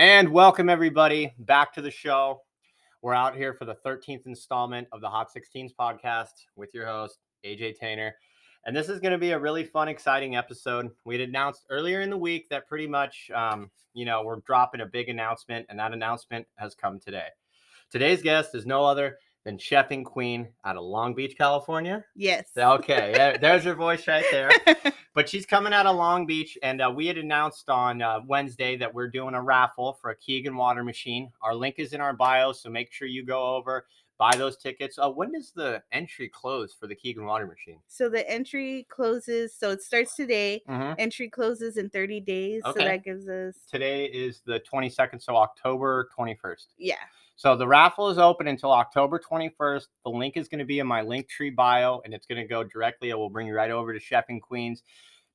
And welcome everybody back to the show. We're out here for the 13th installment of the Hot 16s podcast with your host, AJ Tainer. And this is going to be a really fun, exciting episode. We had announced earlier in the week that pretty much, um, you know, we're dropping a big announcement, and that announcement has come today. Today's guest is no other than Chef N Queen out of Long Beach, California. Yes. Okay, there's your voice right there. but she's coming out of Long Beach, and uh, we had announced on uh, Wednesday that we're doing a raffle for a Kangen water machine. Our link is in our bio, so make sure you go over, buy those tickets. Uh, when does the entry close for the Kangen water machine? so the entry closes. So it starts today. Mhm. Entry closes in 30 days. Okay. So that gives us, Today is the 22nd, so October 21st. yeah. So the raffle is open until October 21st. The link is going to be in my Linktree bio, and it's going to go directly. It will bring you right over to Chef N Queen's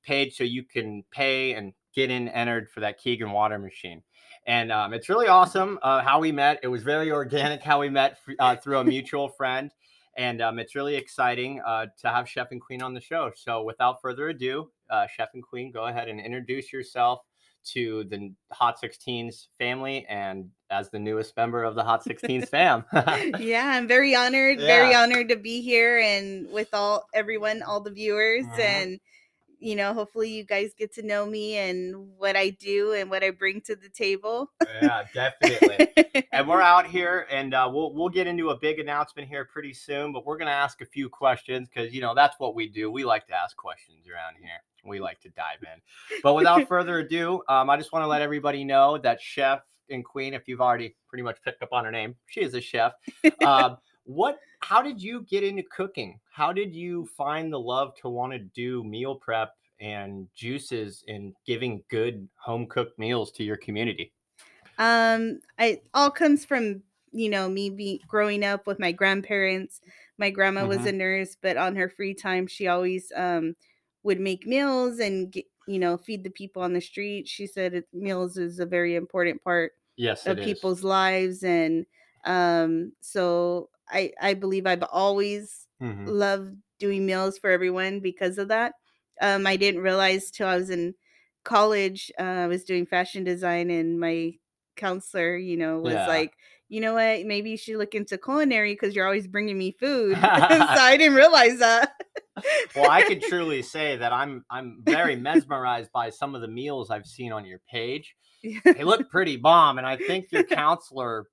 page, so you can pay and get in entered for that Kangen water machine. And um, it's really awesome uh, how we met. It was very organic how we met uh, through a mutual friend, and um, it's really exciting uh, to have Chef N Queen on the show. So without further ado, uh, Chef N Queen, go ahead and introduce yourself to the Hot 16s family and as the newest member of the Hot 16s fam. Yeah, I'm very honored, very honored to be here and with all everyone, all the viewers, Mhm. and you know, hopefully you guys get to know me and what I do and what I bring to the table. yeah, definitely. and we're out here, and uh, we'll we'll get into a big announcement here pretty soon. But we're gonna ask a few questions because you know that's what we do. We like to ask questions around here. We like to dive in. But without further ado, um, I just want to let everybody know that Chef N Queen, if you've already pretty much picked up on her name, she is a chef. Um, what? How did you get into cooking? How did you find the love to want to do meal prep and juices and giving good home cooked meals to your community? um it all comes from you know me be growing up with my grandparents my grandma was Mhm. a nurse but on her free time she always um would make meals and get, you know feed the people on the street she said it, meals is a very important part Yes, of it is. people's lives and um so i i believe i've always Mhm. loved doing meals for everyone because of that um i didn't realize till i was in college uh, i was doing fashion design and my counselor you know was Yeah. like you know what maybe you should look into culinary because you're always bringing me food so i didn't realize that well, I could truly say that I'm I'm very mesmerized by some of the meals I've seen on your page. They look pretty bomb, and I think your counselor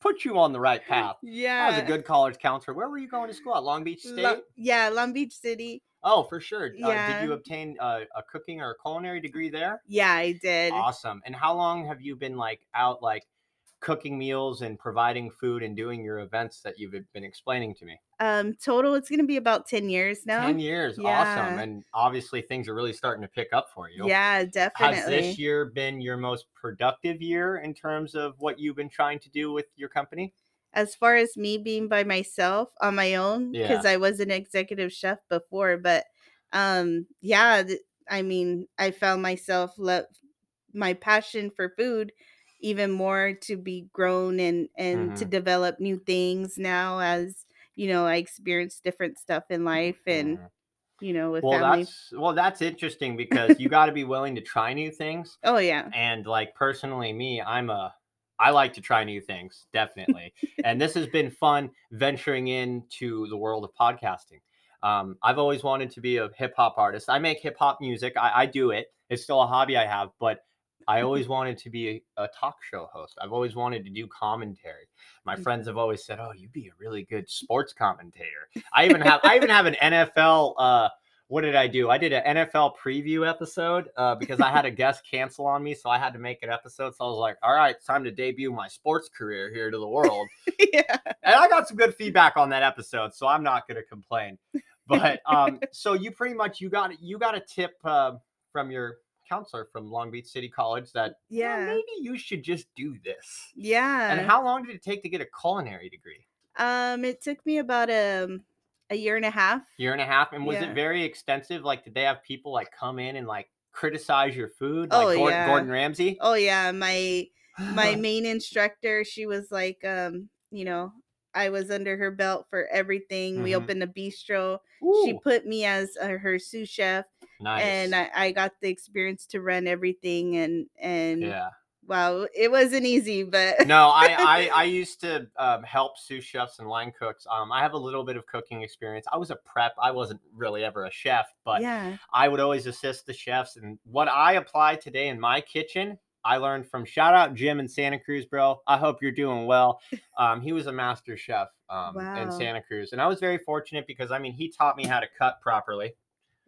put you on the right path. yeah I was a good college counselor. Where were you going to school at? Long Beach State? Lo- yeah long beach city oh, for sure. Uh, did you obtain a, a cooking or a culinary degree there? yeah i did Awesome. And how long have you been like out like cooking meals and providing food and doing your events that you've been explaining to me? um total it's gonna be about 10 years now 10 years. Awesome. And obviously things are really starting to pick up for you. yeah definitely Has this year been your most productive year in terms of what you've been trying to do with your company? as far as me being by myself on my own because i was an executive chef before but um yeah th- i mean i found myself love my passion for food even more to be grown and and to Mhm. develop new things now as you know i experience different stuff in life and Mhm. you know with well, family that's well, that's interesting because you got to be willing to try new things. oh yeah And like personally, me, I'm a I like to try new things, definitely. and this has been fun venturing into the world of podcasting. Um, I've always wanted to be a hip hop artist. I make hip hop music. I, I do it. It's still a hobby I have, but I always wanted to be a, a talk show host. I've always wanted to do commentary. My Mm. friends have always said, "Oh, you'd be a really good sports commentator." I even have I even have an NFL. Uh, what did I do? I did an NFL preview episode uh, because I had a guest cancel on me, so I had to make an episode. So I was like, "All right, it's time to debut my sports career here to the world." yeah and I got some good feedback on that episode, so I'm not going to complain. But um, so you pretty much you got you got a tip uh, from your counselor from Long Beach City College that "You know, Yeah. maybe you should just do this. yeah And how long did it take to get a culinary degree? um it took me about um a year and a half Year and a half, and was Yeah. it very extensive? Like, did they have people like come in and like criticize your food, Oh, like Gordon, yeah. Gordon Ramsay? oh yeah my my main instructor she was like um you know i was under her belt for everything we Mhm. opened a bistro she put me as uh, her sous chef nice. and I, I got the experience to run everything and and yeah, Wow, it wasn't easy, but no, I, I, I used to um, help sous chefs and line cooks. Um, I have a little bit of cooking experience. I was a prep. I wasn't really ever a chef, but yeah. I would always assist the chefs. And what I apply today in my kitchen, I learned from shout out Jim in Santa Cruz, bro. I hope you're doing well. Um, he was a master chef um, wow. in Santa Cruz, and I was very fortunate because I mean he taught me how to cut properly.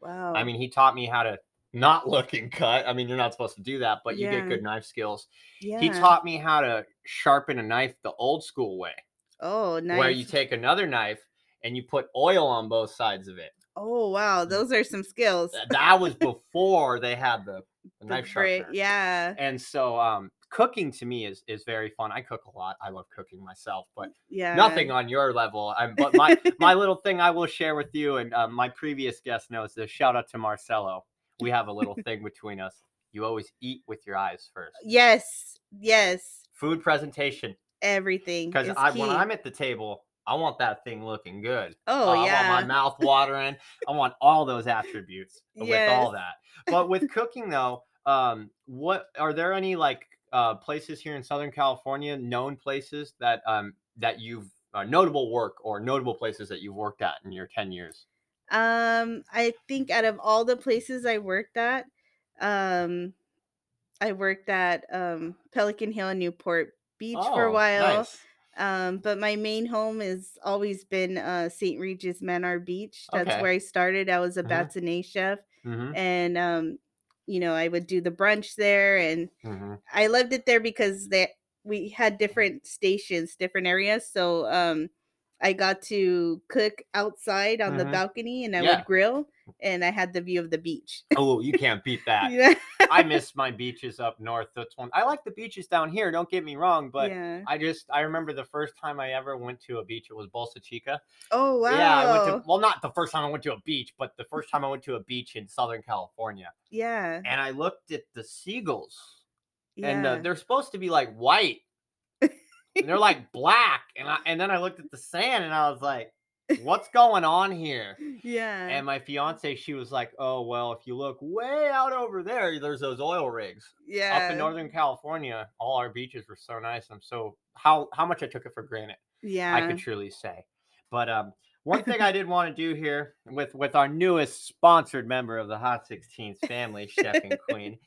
Wow. I mean he taught me how to not looking cut. I mean, you're not supposed to do that, but you get good knife skills. Yeah. He taught me how to sharpen a knife the old school way. Oh, nice. Where you take another knife and you put oil on both sides of it. Oh, wow. Those are some skills. that was before they had the, the, the knife sharpener. Yeah. And so um cooking to me is is very fun. I cook a lot. I love cooking myself, but yeah, nothing on your level. I'm, but my my little thing I will share with you, and um, my previous guest knows this. Shout out to Marcelo we have a little thing between us. You always eat with your eyes first. Yes. Yes. Food presentation. Everything. Because I, when I'm at the table, I want that thing looking good. Oh uh, yeah. I want my mouth watering. I want all those attributes yes. with all that. But with cooking though, um, what are there any like uh, places here in Southern California, known places that um that you've uh, notable work or notable places that you've worked at in your ten years? Um, I think out of all the places I worked at, um, I worked at um, Pelican Hill and Newport Beach oh, for a oh, while. Nice. Um, but my main home has always been uh, St. Regis Monarch Beach. That's okay. where I started. I was a mm-hmm. chef, mm-hmm. and um, you know, I would do the brunch there, and mm-hmm. I loved it there because they we had different stations, different areas. So um, I got to cook outside on mm-hmm. the balcony and I yeah. would grill and I had the view of the beach. oh, you can't beat that. yeah. I miss my beaches up north. That's one I like the beaches down here, don't get me wrong, but yeah. I just I remember the first time I ever went to a beach, it was Bolsa Chica. Oh wow. Yeah, I went to well not the first time I went to a beach, but the first time I went to a beach in Southern California. Yeah. And I looked at the seagulls. And uh, they're supposed to be like white and they're like black. And I and then I looked at the sand and I was like, what's going on here? Yeah. And my fiance, she was like, Oh, well, if you look way out over there, there's those oil rigs. Yeah. Up in Northern California, all our beaches were so nice. I'm so how how much I took it for granted. Yeah. I could truly say. But um one thing I did want to do here with with our newest sponsored member of the Hot 16s family, Chef N Queen,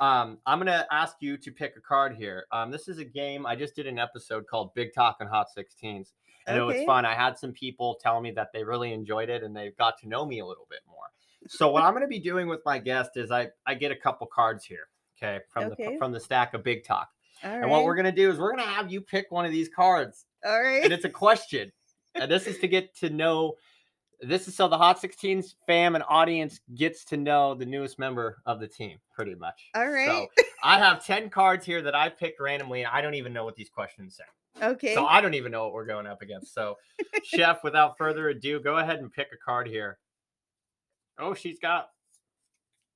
um, I'm gonna ask you to pick a card here. Um, this is a game. I just did an episode called Big Talk and Hot 16s. And okay. it was fun. I had some people tell me that they really enjoyed it and they got to know me a little bit more. So what I'm going to be doing with my guest is I I get a couple cards here, okay, from okay. the from the stack of Big Talk. All and right. what we're going to do is we're going to have you pick one of these cards. All right. And it's a question. and this is to get to know this is so the Hot 16s fam and audience gets to know the newest member of the team, pretty much. All right. So I have 10 cards here that I picked randomly, and I don't even know what these questions say. Okay. So I don't even know what we're going up against. So, Chef, without further ado, go ahead and pick a card here. Oh, she's got.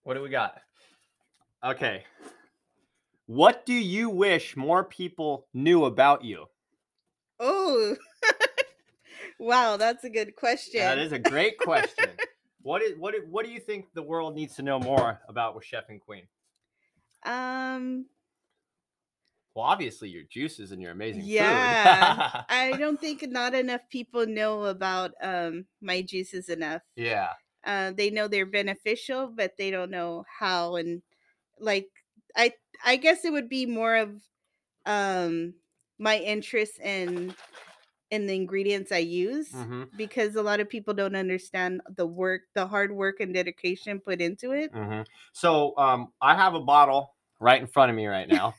What do we got? Okay. What do you wish more people knew about you? Oh. Wow, that's a good question. That is a great question. what is what what do you think the world needs to know more about with Chef N Queen? Um well, obviously your juices and your amazing yeah, I don't think not enough people know about um my juices enough. Yeah. Uh, they know they're beneficial, but they don't know how and like I I guess it would be more of um my interest in in the ingredients I use mm-hmm. because a lot of people don't understand the work, the hard work and dedication put into it. Mm-hmm. So um, I have a bottle right in front of me right now.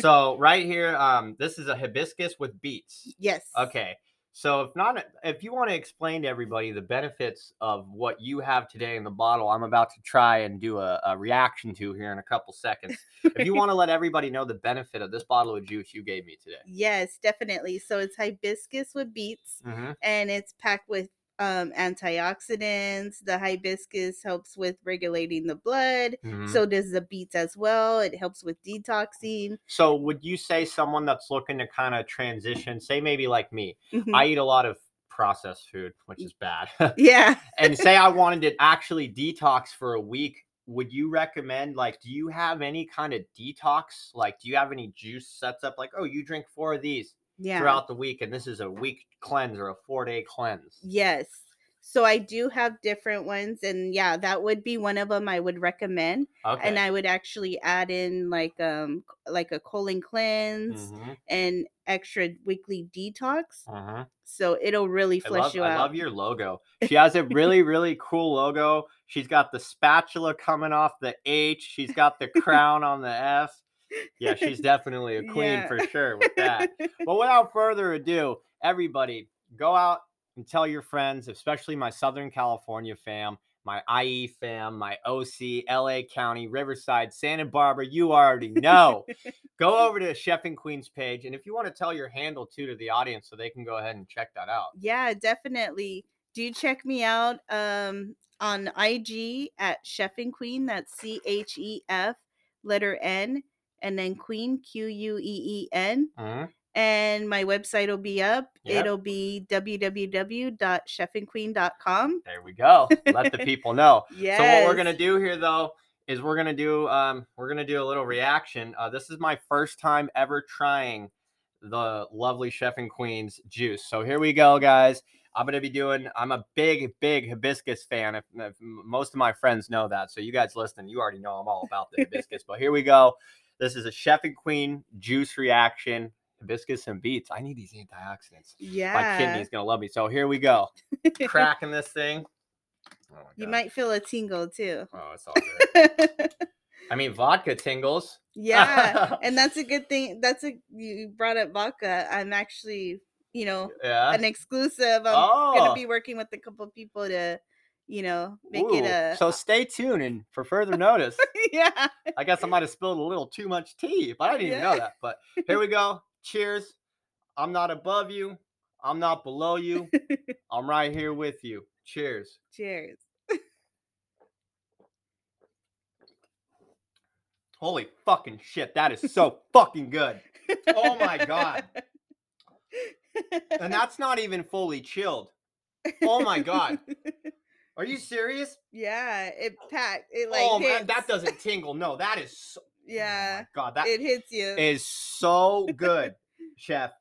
so right here, um, this is a hibiscus with beets. Yes. Okay. So if not, if you want to explain to everybody the benefits of what you have today in the bottle, I'm about to try and do a, a reaction to here in a couple seconds. if you want to let everybody know the benefit of this bottle of juice you gave me today. Yes, definitely. So it's hibiscus with beets, mm-hmm. and it's packed with um, antioxidants. The hibiscus helps with regulating the blood. Mm-hmm. So does the beets as well. It helps with detoxing. So would you say someone that's looking to kind of transition, say maybe like me, mm-hmm. I eat a lot of processed food, which is bad. yeah. and say I wanted to actually detox for a week would you recommend like do you have any kind of detox like do you have any juice sets up like oh you drink four of these yeah. throughout the week and this is a week cleanse or a four day cleanse yes so I do have different ones, and yeah, that would be one of them I would recommend. Okay. And I would actually add in like um like a colon cleanse mm-hmm. and extra weekly detox. Uh-huh. So it'll really flush love, you out. I love your logo. She has a really really cool logo. She's got the spatula coming off the H. She's got the crown on the S. Yeah, she's definitely a queen yeah. for sure with that. But without further ado, everybody go out and tell your friends, especially my Southern California fam, my IE fam, my OC, LA County, Riverside, Santa Barbara, you already know. go over to Chef N Queen's page. And if you want to tell your handle too to the audience so they can go ahead and check that out. Yeah, definitely. Do check me out um, on IG at Chef N Queen. That's C H E F letter N and then Queen Q U E E N. Mm-hmm and my website will be up. Yep. It'll be www.chefandqueen.com. There we go. Let the people know. yes. So what we're gonna do here though is we're gonna do um we're gonna do a little reaction. Uh, this is my first time ever trying the lovely Chef N Queen's juice. So here we go, guys. I'm gonna be doing. I'm a big, big hibiscus fan. If, if most of my friends know that, so you guys listening, you already know I'm all about the hibiscus. but here we go. This is a Chef N Queen juice reaction hibiscus and beets. I need these antioxidants. Yeah. My kidney's gonna love me. So here we go. Cracking this thing. Oh you might feel a tingle too. Oh, it's all good. I mean, vodka tingles. Yeah, and that's a good thing. That's a you brought up vodka. I'm actually, you know, yeah. an exclusive. I'm oh. gonna be working with a couple people to, you know, make Ooh. it a. So stay tuned and for further notice. yeah. I guess I might have spilled a little too much tea, but I didn't yeah. even know that. But here we go. Cheers. I'm not above you. I'm not below you. I'm right here with you. Cheers. Cheers. Holy fucking shit. That is so fucking good. Oh my God. And that's not even fully chilled. Oh my God. Are you serious? Yeah, it packed. It like oh man, that doesn't tingle. No, that is so, yeah. Oh God, that it hits you. Is so good, chef.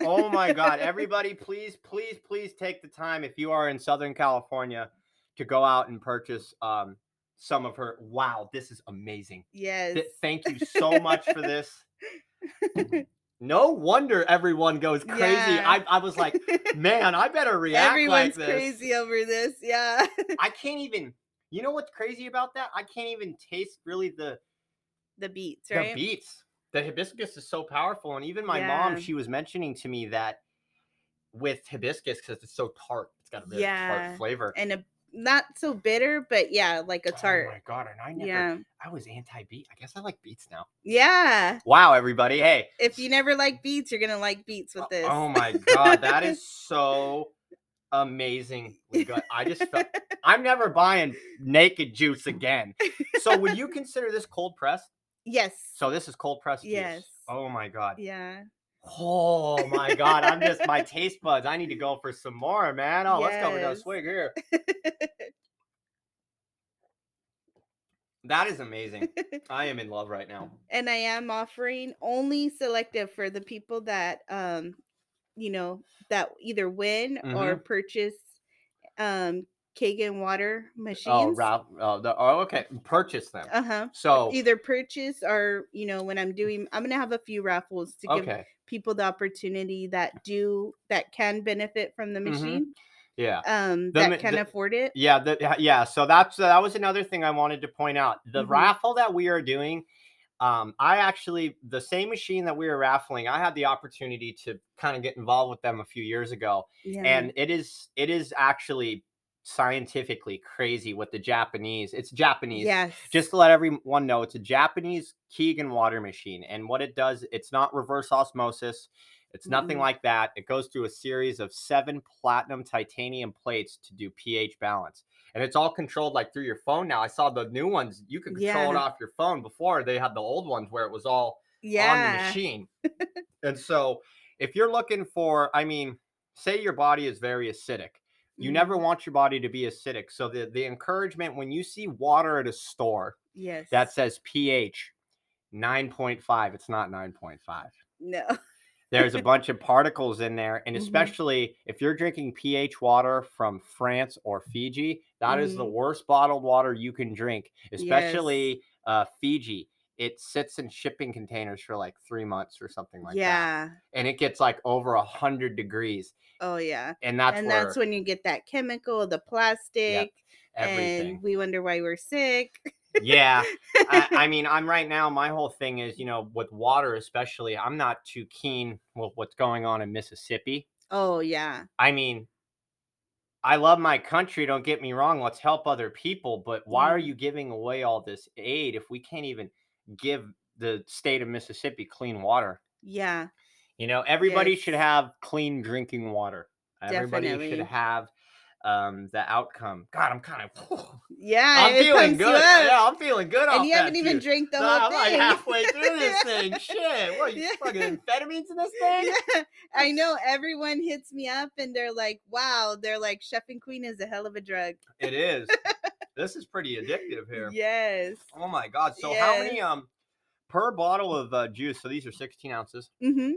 Oh my God. Everybody, please, please, please take the time if you are in Southern California to go out and purchase um, some of her. Wow, this is amazing. Yes. Th- thank you so much for this. No wonder everyone goes crazy. Yeah. I, I was like, man, I better react Everyone's like crazy over this. Yeah. I can't even. You know what's crazy about that? I can't even taste really the the beets, right? The beets. The hibiscus is so powerful. And even my yeah. mom, she was mentioning to me that with hibiscus, because it's so tart, it's got a very yeah. tart flavor. And a not so bitter, but yeah, like a oh tart. Oh my god! And I never, yeah. I was anti beet. I guess I like beets now. Yeah. Wow, everybody! Hey, if you never like beets, you're gonna like beets with oh, this. Oh my god, that is so amazing. I just felt I'm never buying naked juice again. So, would you consider this cold pressed? Yes. So this is cold pressed yes. juice. Oh my god. Yeah. Oh my god, I'm just my taste buds. I need to go for some more, man. Oh, yes. let's go with a swig here. that is amazing. I am in love right now. And I am offering only selective for the people that um you know that either win mm-hmm. or purchase um Kangen water oh, machines. Oh, Ralph. Oh, the, oh, okay. Purchase them. Uh huh. So either purchase or you know when I'm doing, I'm gonna have a few raffles to give okay. people the opportunity that do that can benefit from the mm-hmm. machine. Mm-hmm. Yeah. Um, the, that can the, afford it. Yeah. The, yeah. So that's that was another thing I wanted to point out. The mm-hmm. raffle that we are doing. Um, I actually the same machine that we were raffling, I had the opportunity to kind of get involved with them a few years ago, yeah. and it is it is actually scientifically crazy with the Japanese. It's Japanese. Yes. Just to let everyone know, it's a Japanese Kangen water machine. And what it does, it's not reverse osmosis. It's nothing mm. like that. It goes through a series of seven platinum titanium plates to do pH balance. And it's all controlled like through your phone now. I saw the new ones, you can control yeah. it off your phone. Before they had the old ones where it was all yeah. on the machine. and so if you're looking for, I mean, say your body is very acidic You mm. never want your body to be acidic. So the the encouragement when you see water at a store, yes, that says pH 9.5, it's not 9.5. No. There's a bunch of particles in there. And mm-hmm. especially mm-hmm. if you're drinking pH water from France or Fiji, that mm-hmm. is the mm-hmm. worst bottled water you can drink, especially yes. uh, Fiji. It sits in shipping containers for like three months or something like yeah. that. Yeah. And it gets like over a hundred degrees. Oh yeah. And that's and where, that's when you get that chemical, the plastic. Yep, and we wonder why we're sick yeah. I, I, mean, I'm right now, my whole thing is, you know, with water, especially, I'm not too keen with what's going on in Mississippi. Oh, yeah. I mean, I love my country. Don't get me wrong. Let's help other people. But why are mm. you giving away all this aid if we can't even give the state of Mississippi clean water? Yeah. You know, everybody yes. should have clean drinking water. Everybody should have um the outcome. God, I'm kind of yeah. I'm feeling good. Yeah, I'm feeling good. And you haven't even drank the whole I'm thing. I'm like halfway through this thing. Shit, what? are You yeah. fucking amphetamines in this thing? Yeah, I know. Everyone hits me up and they're like, "Wow," they're like, "Chef N Queen is a hell of a drug." It is. This is pretty addictive here. Yes. Oh my god. So yes. how many um per bottle of uh, juice? So these are 16 ounces. Mm-hmm.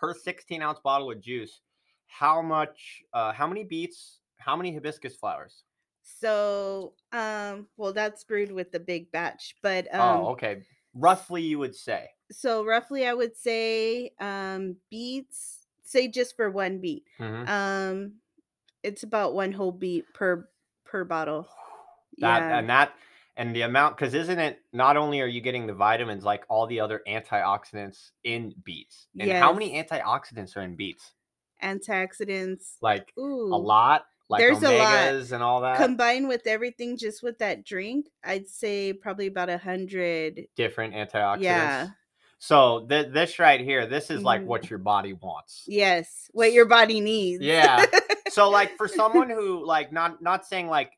Per 16 ounce bottle of juice, how much? Uh, how many beets? How many hibiscus flowers? So, um, well, that's brewed with the big batch, but oh, um, oh, okay. Roughly, you would say. So, roughly, I would say, um, beets. Say just for one beet. Mm-hmm. Um, it's about one whole beet per per bottle. That yeah. and that and the amount because isn't it not only are you getting the vitamins like all the other antioxidants in beets and yes. how many antioxidants are in beets antioxidants like Ooh. a lot like There's a lot and all that. Combined with everything, just with that drink, I'd say probably about a hundred different antioxidants. Yeah. So th- this right here, this is like mm. what your body wants. Yes, what your body needs. Yeah. so like for someone who like not not saying like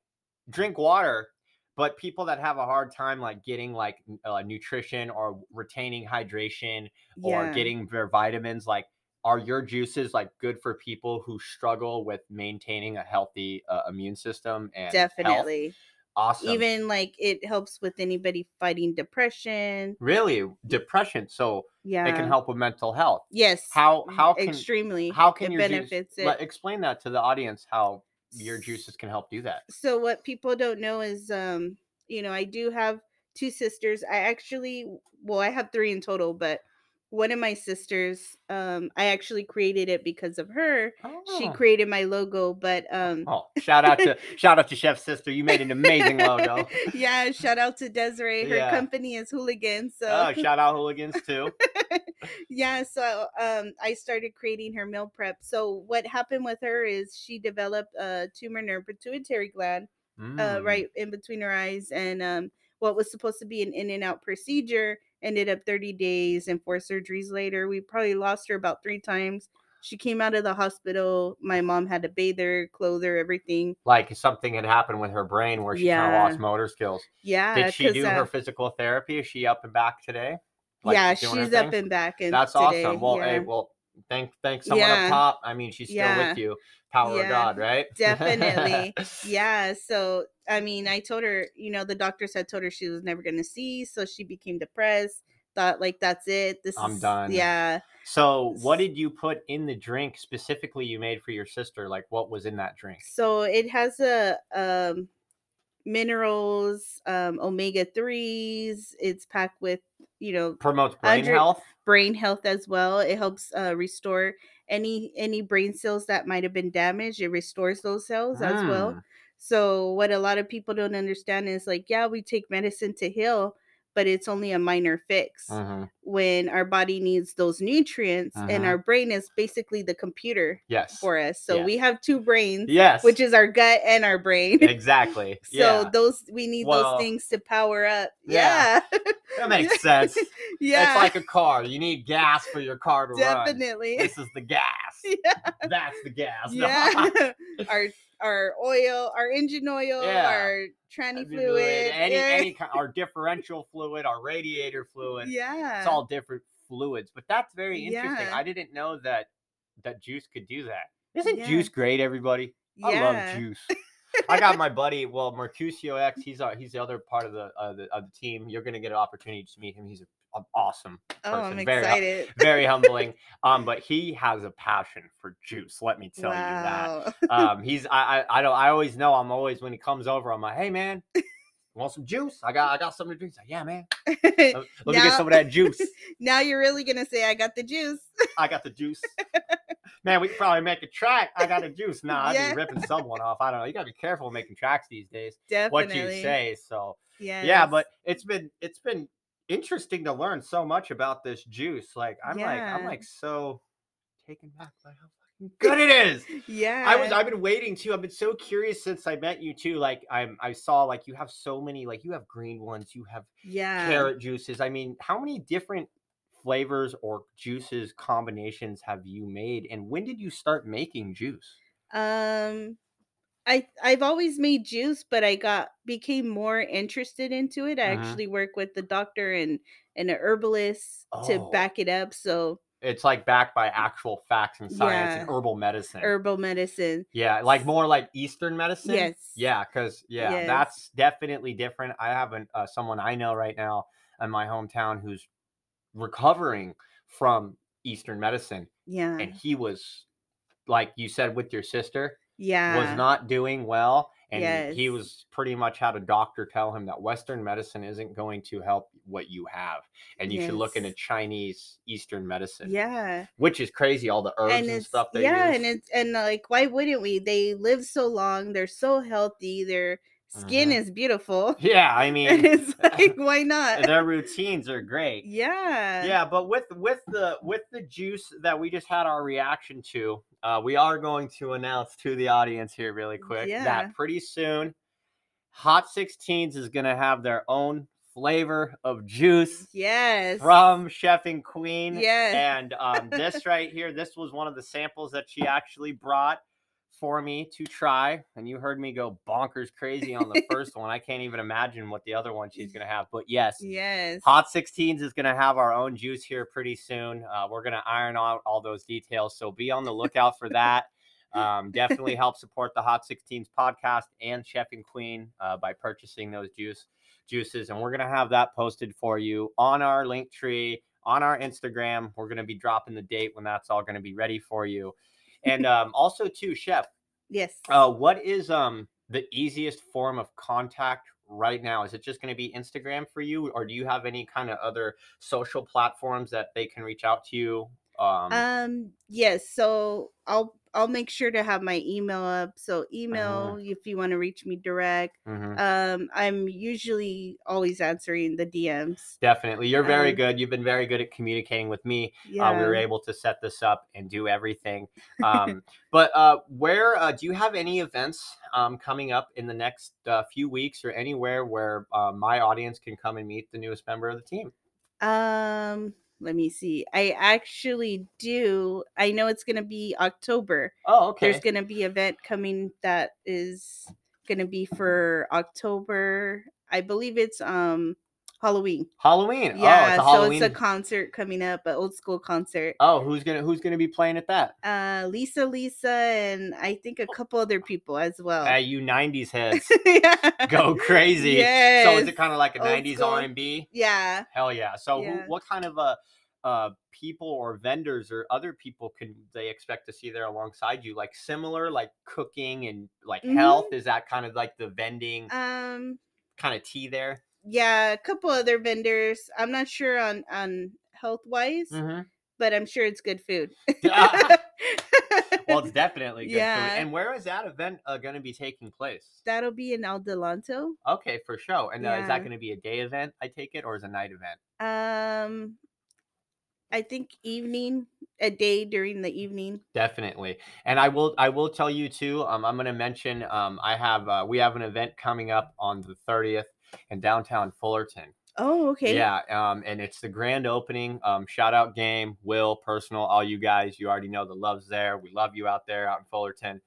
drink water, but people that have a hard time like getting like uh, nutrition or retaining hydration or getting their vitamins, like are your juices like good for people who struggle with maintaining a healthy uh, immune system and definitely. Health? awesome. Even like it helps with anybody fighting depression. Really? Depression so yeah it can help with mental health. Yes. How how can, extremely. how can it benefits juice, it. explain that to the audience how your juices can help do that so what people don't know is um you know i do have two sisters i actually well i have three in total but one of my sisters um i actually created it because of her oh. she created my logo but um oh shout out to shout out to chef sister you made an amazing logo yeah shout out to desiree her yeah. company is hooligans so oh shout out hooligans too yeah so um i started creating her meal prep so what happened with her is she developed a tumor in her pituitary gland uh, mm. uh, right in between her eyes and um what was supposed to be an in and out procedure ended up 30 days and four surgeries later. We probably lost her about three times. She came out of the hospital. My mom had to bathe her, clothe her, everything. Like something had happened with her brain where she yeah. kind of lost motor skills. Yeah. Did she do uh, her physical therapy? Is she up and back today? Like yeah, she's up and back. And That's today, awesome. Well, yeah. hey, well, thank thank someone yeah. up top. I mean, she's still yeah. with you. Power of God, right? Definitely. yeah. So I mean, I told her, you know, the doctors had told her she was never gonna see, so she became depressed thought like that's it. This I'm is, done. Yeah. So what did you put in the drink specifically you made for your sister? Like what was in that drink? So it has a um minerals, um omega threes. It's packed with, you know, promotes brain health. Brain health as well. It helps uh, restore any any brain cells that might have been damaged. It restores those cells mm. as well. Hmm. So what a lot of people don't understand is like, yeah, we take medicine to heal, but it's only a minor fix mm-hmm. when our body needs those nutrients and mm-hmm. our brain is basically the computer yes. for us. So we have two brains yes. which is our gut and our brain. Exactly. So yeah. those we need well, those things to power up. Yeah, yeah. that makes sense. Yeah. it's like a car. You need gas for your car to definitely. Run. this is the gas. Yeah. that's the gas. Yeah. Our our oil, our engine oil, yeah. our tranny fluid, fluid any, any kind, our differential fluid, our radiator fluid. Yeah, it's all different fluids. But that's very interesting. I didn't know that that juice could do that. Isn't juice great, everybody? I love juice. I got my buddy, well, Mercutio X. He's our, he's the other part of the, uh, the of the team. You're gonna get an opportunity to meet him. He's an awesome person. Oh, I'm very, excited. very humbling. Um, but he has a passion for juice. Let me tell wow. you that. Um, he's I, I I don't I always know I'm always when he comes over I'm like, hey man, want some juice? I got I got something to drink. Like, yeah, man. Let, let now, me get some of that juice. Now you're really gonna say I got the juice. I got the juice. man, we could probably make a track. I got a juice. Nah, I'd yeah. be ripping someone off. I don't know. You gotta be careful making tracks these days. Definitely. What you say. So yeah. Yeah, but it's been it's been interesting to learn so much about this juice. Like I'm yeah. like I'm like so taken back by how good it is. yeah. I was I've been waiting too. I've been so curious since I met you too. Like I'm I saw like you have so many like you have green ones, you have yeah carrot juices. I mean, how many different flavors or juices combinations have you made and when did you start making juice? Um I I've always made juice, but I got became more interested into it. I uh-huh. actually work with the doctor and and an herbalist oh. to back it up. So it's like backed by actual facts and science yeah. and herbal medicine. Herbal medicine. Yeah, like more like Eastern medicine. Yes. Yeah, because yeah, yes. that's definitely different. I have an, uh, someone I know right now in my hometown who's recovering from Eastern medicine. Yeah. And he was, like you said, with your sister. Yeah. Was not doing well and yes. he was pretty much had a doctor tell him that western medicine isn't going to help what you have and you yes. should look into chinese eastern medicine yeah which is crazy all the herbs and, and stuff they yeah use. and it's and like why wouldn't we they live so long they're so healthy they're skin uh-huh. is beautiful. Yeah, I mean, it's like why not? their routines are great. Yeah, yeah, but with with the with the juice that we just had our reaction to, uh, we are going to announce to the audience here really quick yeah. that pretty soon, Hot 16s is gonna have their own flavor of juice. Yes. From Chef N Queen. Yes. And um, this right here, this was one of the samples that she actually brought for me to try. And you heard me go bonkers crazy on the first one. I can't even imagine what the other one she's going to have. But yes, yes, Hot 16s is going to have our own juice here pretty soon. Uh, we're going to iron out all those details. So be on the lookout for that. Um, definitely help support the Hot 16s podcast and Chef N Queen uh, by purchasing those juice juices. And we're going to have that posted for you on our Linktree on our Instagram. We're going to be dropping the date when that's all going to be ready for you. And um, also, too, Chef. Yes. Uh, what is um the easiest form of contact right now? Is it just going to be Instagram for you, or do you have any kind of other social platforms that they can reach out to you? Um, um yes. So I'll I'll make sure to have my email up. So uh-huh. email uh-huh. if you want to reach me direct. Uh-huh. Um, I'm usually always answering the DMs. Definitely, you're very um, good. You've been very good at communicating with me. Yeah. Uh, we were able to set this up and do everything. Um, but uh, where uh, do you have any events um, coming up in the next uh, few weeks, or anywhere where uh, my audience can come and meet the newest member of the team? Um let me see. I actually do. I know it's going to be October. Oh, okay. There's going to be event coming that is going to be for October. I believe it's um Halloween. Halloween. Yeah, oh, it's Halloween. so it's a concert coming up, an old school concert. Oh, who's gonna who's gonna be playing at that? Uh, Lisa, Lisa, and I think a couple other people as well. Hey, you '90s heads, yeah. go crazy! Yeah. So is it kind of like a old '90s R&B? Yeah. Hell yeah! So yeah. Who, what kind of uh, uh, people or vendors or other people can they expect to see there alongside you? Like similar, like cooking and like mm-hmm. health. Is that kind of like the vending? Um. Kind of tea there yeah, a couple other vendors. I'm not sure on on health wise, mm-hmm. but I'm sure it's good food. well, it's definitely good yeah. food. And where is that event uh, going to be taking place? That'll be in Adelanto. Okay, for sure. And uh, yeah. is that going to be a day event? I take it, or is it a night event? Um, I think evening, a day during the evening. Definitely, and I will. I will tell you too. Um, I'm going to mention. Um, I have. Uh, we have an event coming up on the 30th in downtown Fullerton. Oh, okay. Yeah, um, and it's the grand opening. Um, shout out game, Will, personal, all you guys. You already know the love's there. We love you out there out in Fullerton.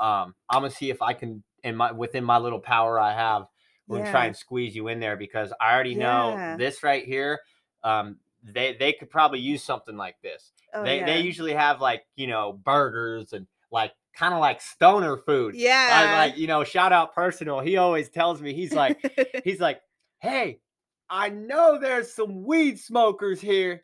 Um, I'm gonna see if I can, in my within my little power I have, we're yeah. gonna try and squeeze you in there because I already know yeah. this right here. Um, they they could probably use something like this. Oh, they yeah. they usually have like you know burgers and like kind of like stoner food. Yeah. I, like, you know, shout out personal. He always tells me, he's like, he's like, hey, I know there's some weed smokers here.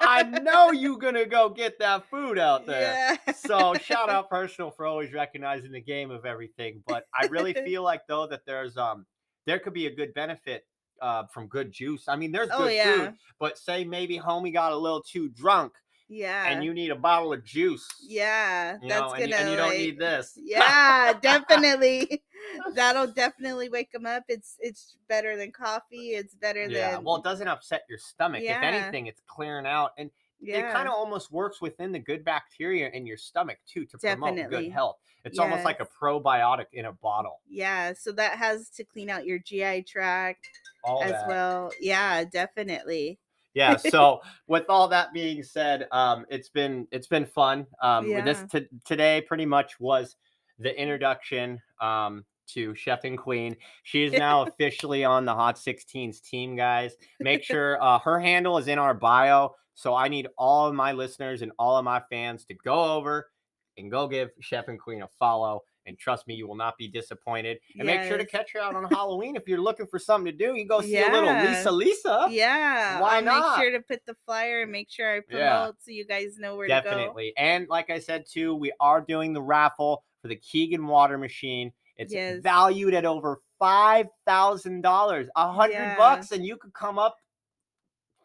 I know you're gonna go get that food out there. Yeah. so shout out personal for always recognizing the game of everything. But I really feel like though that there's um there could be a good benefit uh, from good juice. I mean, there's oh, good oh, yeah. food, but say maybe homie got a little too drunk. Yeah. And you need a bottle of juice. Yeah. You that's know, gonna and you, and you like, don't need this. Yeah, definitely. That'll definitely wake them up. It's it's better than coffee. It's better yeah. than Well, it doesn't upset your stomach. Yeah. If anything, it's clearing out and yeah. it kind of almost works within the good bacteria in your stomach too to Definitely. promote good health. It's yes. almost like a probiotic in a bottle. Yeah, so that has to clean out your GI tract all as that. well. Yeah, definitely. Yeah. So with all that being said, um, it's been it's been fun. Um, yeah. This t- today pretty much was the introduction um, to Chef N Queen. She is now officially on the Hot 16s team, guys. Make sure uh, her handle is in our bio. So I need all of my listeners and all of my fans to go over and go give Chef N Queen a follow. And trust me, you will not be disappointed. And yes. make sure to catch her out on Halloween if you're looking for something to do. You go see yeah. a little Lisa Lisa. Yeah. Why I'll not? Make sure to put the flyer and make sure I promote yeah. so you guys know where Definitely. to go. Definitely. And like I said too, we are doing the raffle for the Kangen water machine. It's yes. valued at over five thousand dollars, a hundred yeah. bucks, and you could come up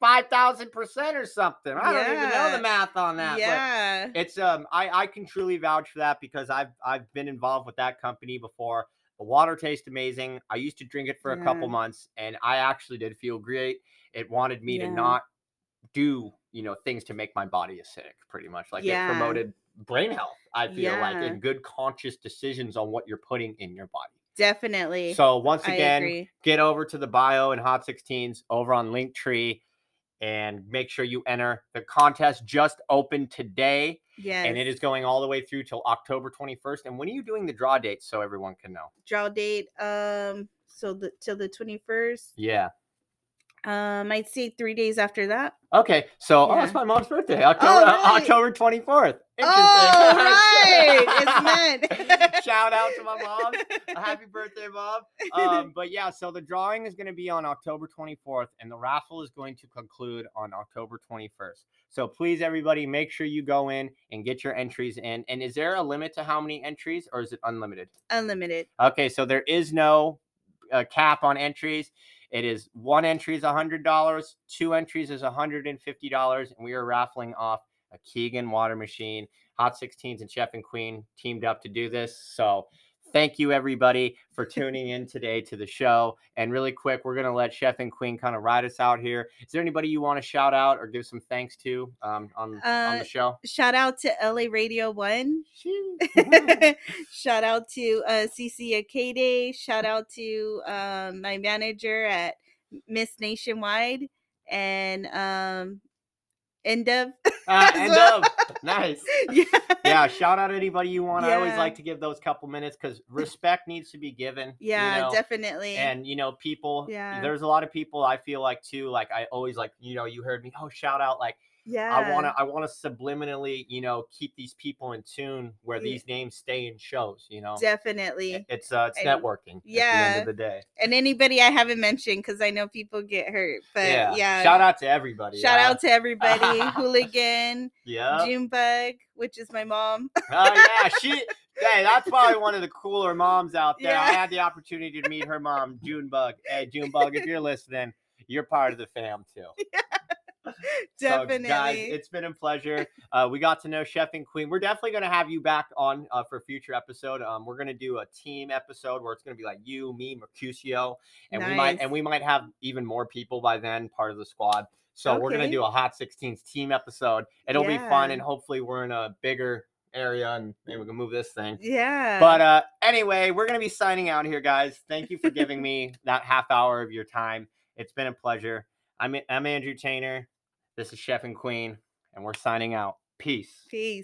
five thousand percent or something. I yeah. don't even know the math on that. Yeah, it's um, I I can truly vouch for that because I've I've been involved with that company before. The water tastes amazing. I used to drink it for yeah. a couple months, and I actually did feel great. It wanted me yeah. to not do you know things to make my body acidic, pretty much. Like it promoted brain health. I feel like and good conscious decisions on what you're putting in your body. Definitely. So once again, get over to the bio and Hot 16s over on Linktree and make sure you enter. The contest just opened today. Yes. And it is going all the way through till October 21st. And when are you doing the draw date so everyone can know? Draw date um so the till the 21st. Yeah. Um, I'd say three days after that. Okay, so yeah. oh, it's my mom's birthday, October oh, right. October twenty fourth. Oh, right, it's meant. Shout out to my mom. Happy birthday, mom. Um, but yeah, so the drawing is going to be on October twenty fourth, and the raffle is going to conclude on October twenty first. So please, everybody, make sure you go in and get your entries in. And is there a limit to how many entries, or is it unlimited? Unlimited. Okay, so there is no uh, cap on entries. It is one entry is $100, two entries is $150, and we are raffling off a Kangen water machine. Hot 16s and Chef N Queen teamed up to do this. So thank you everybody for tuning in today to the show. And really quick, we're gonna let Chef N Queen kind of ride us out here. Is there anybody you want to shout out or give some thanks to um, on uh, on the show? Shout out to LA Radio One. shout out to uh, CC Akade. Shout out to um, my manager at Miss Nationwide and um, End of. Uh, end of. Nice. Yeah. Yeah. Shout out anybody you want. Yeah. I always like to give those couple minutes because respect needs to be given. Yeah, you know? definitely. And you know, people. Yeah. There's a lot of people I feel like too. Like I always like you know you heard me. Oh, shout out like yeah i want to i want to subliminally you know keep these people in tune where yeah. these names stay in shows you know definitely it's uh it's networking yeah at the end of the day and anybody i haven't mentioned because i know people get hurt but yeah. yeah. shout out to everybody shout out to everybody hooligan yeah junebug which is my mom oh yeah she Hey, that's probably one of the cooler moms out there. I had the opportunity to meet her mom, Junebug. Hey, Junebug, if you're listening, you're part of the fam too. Definitely. So guys, it's been a pleasure. Uh, we got to know Chef N Queen. We're definitely going to have you back on uh, for a future episode. Um, we're going to do a team episode where it's going to be like you, me, Mercutio, and nice. we might and we might have even more people by then, part of the squad. So okay. we're going to do a Hot 16s team episode. It'll yeah. be fun, and hopefully we're in a bigger area and maybe we can move this thing. Yeah. But uh anyway, we're gonna be signing out here, guys. Thank you for giving me that half hour of your time. It's been a pleasure. I'm I'm Andrew Tainer. This is Chef N Queen, and we're signing out. Peace. Peace.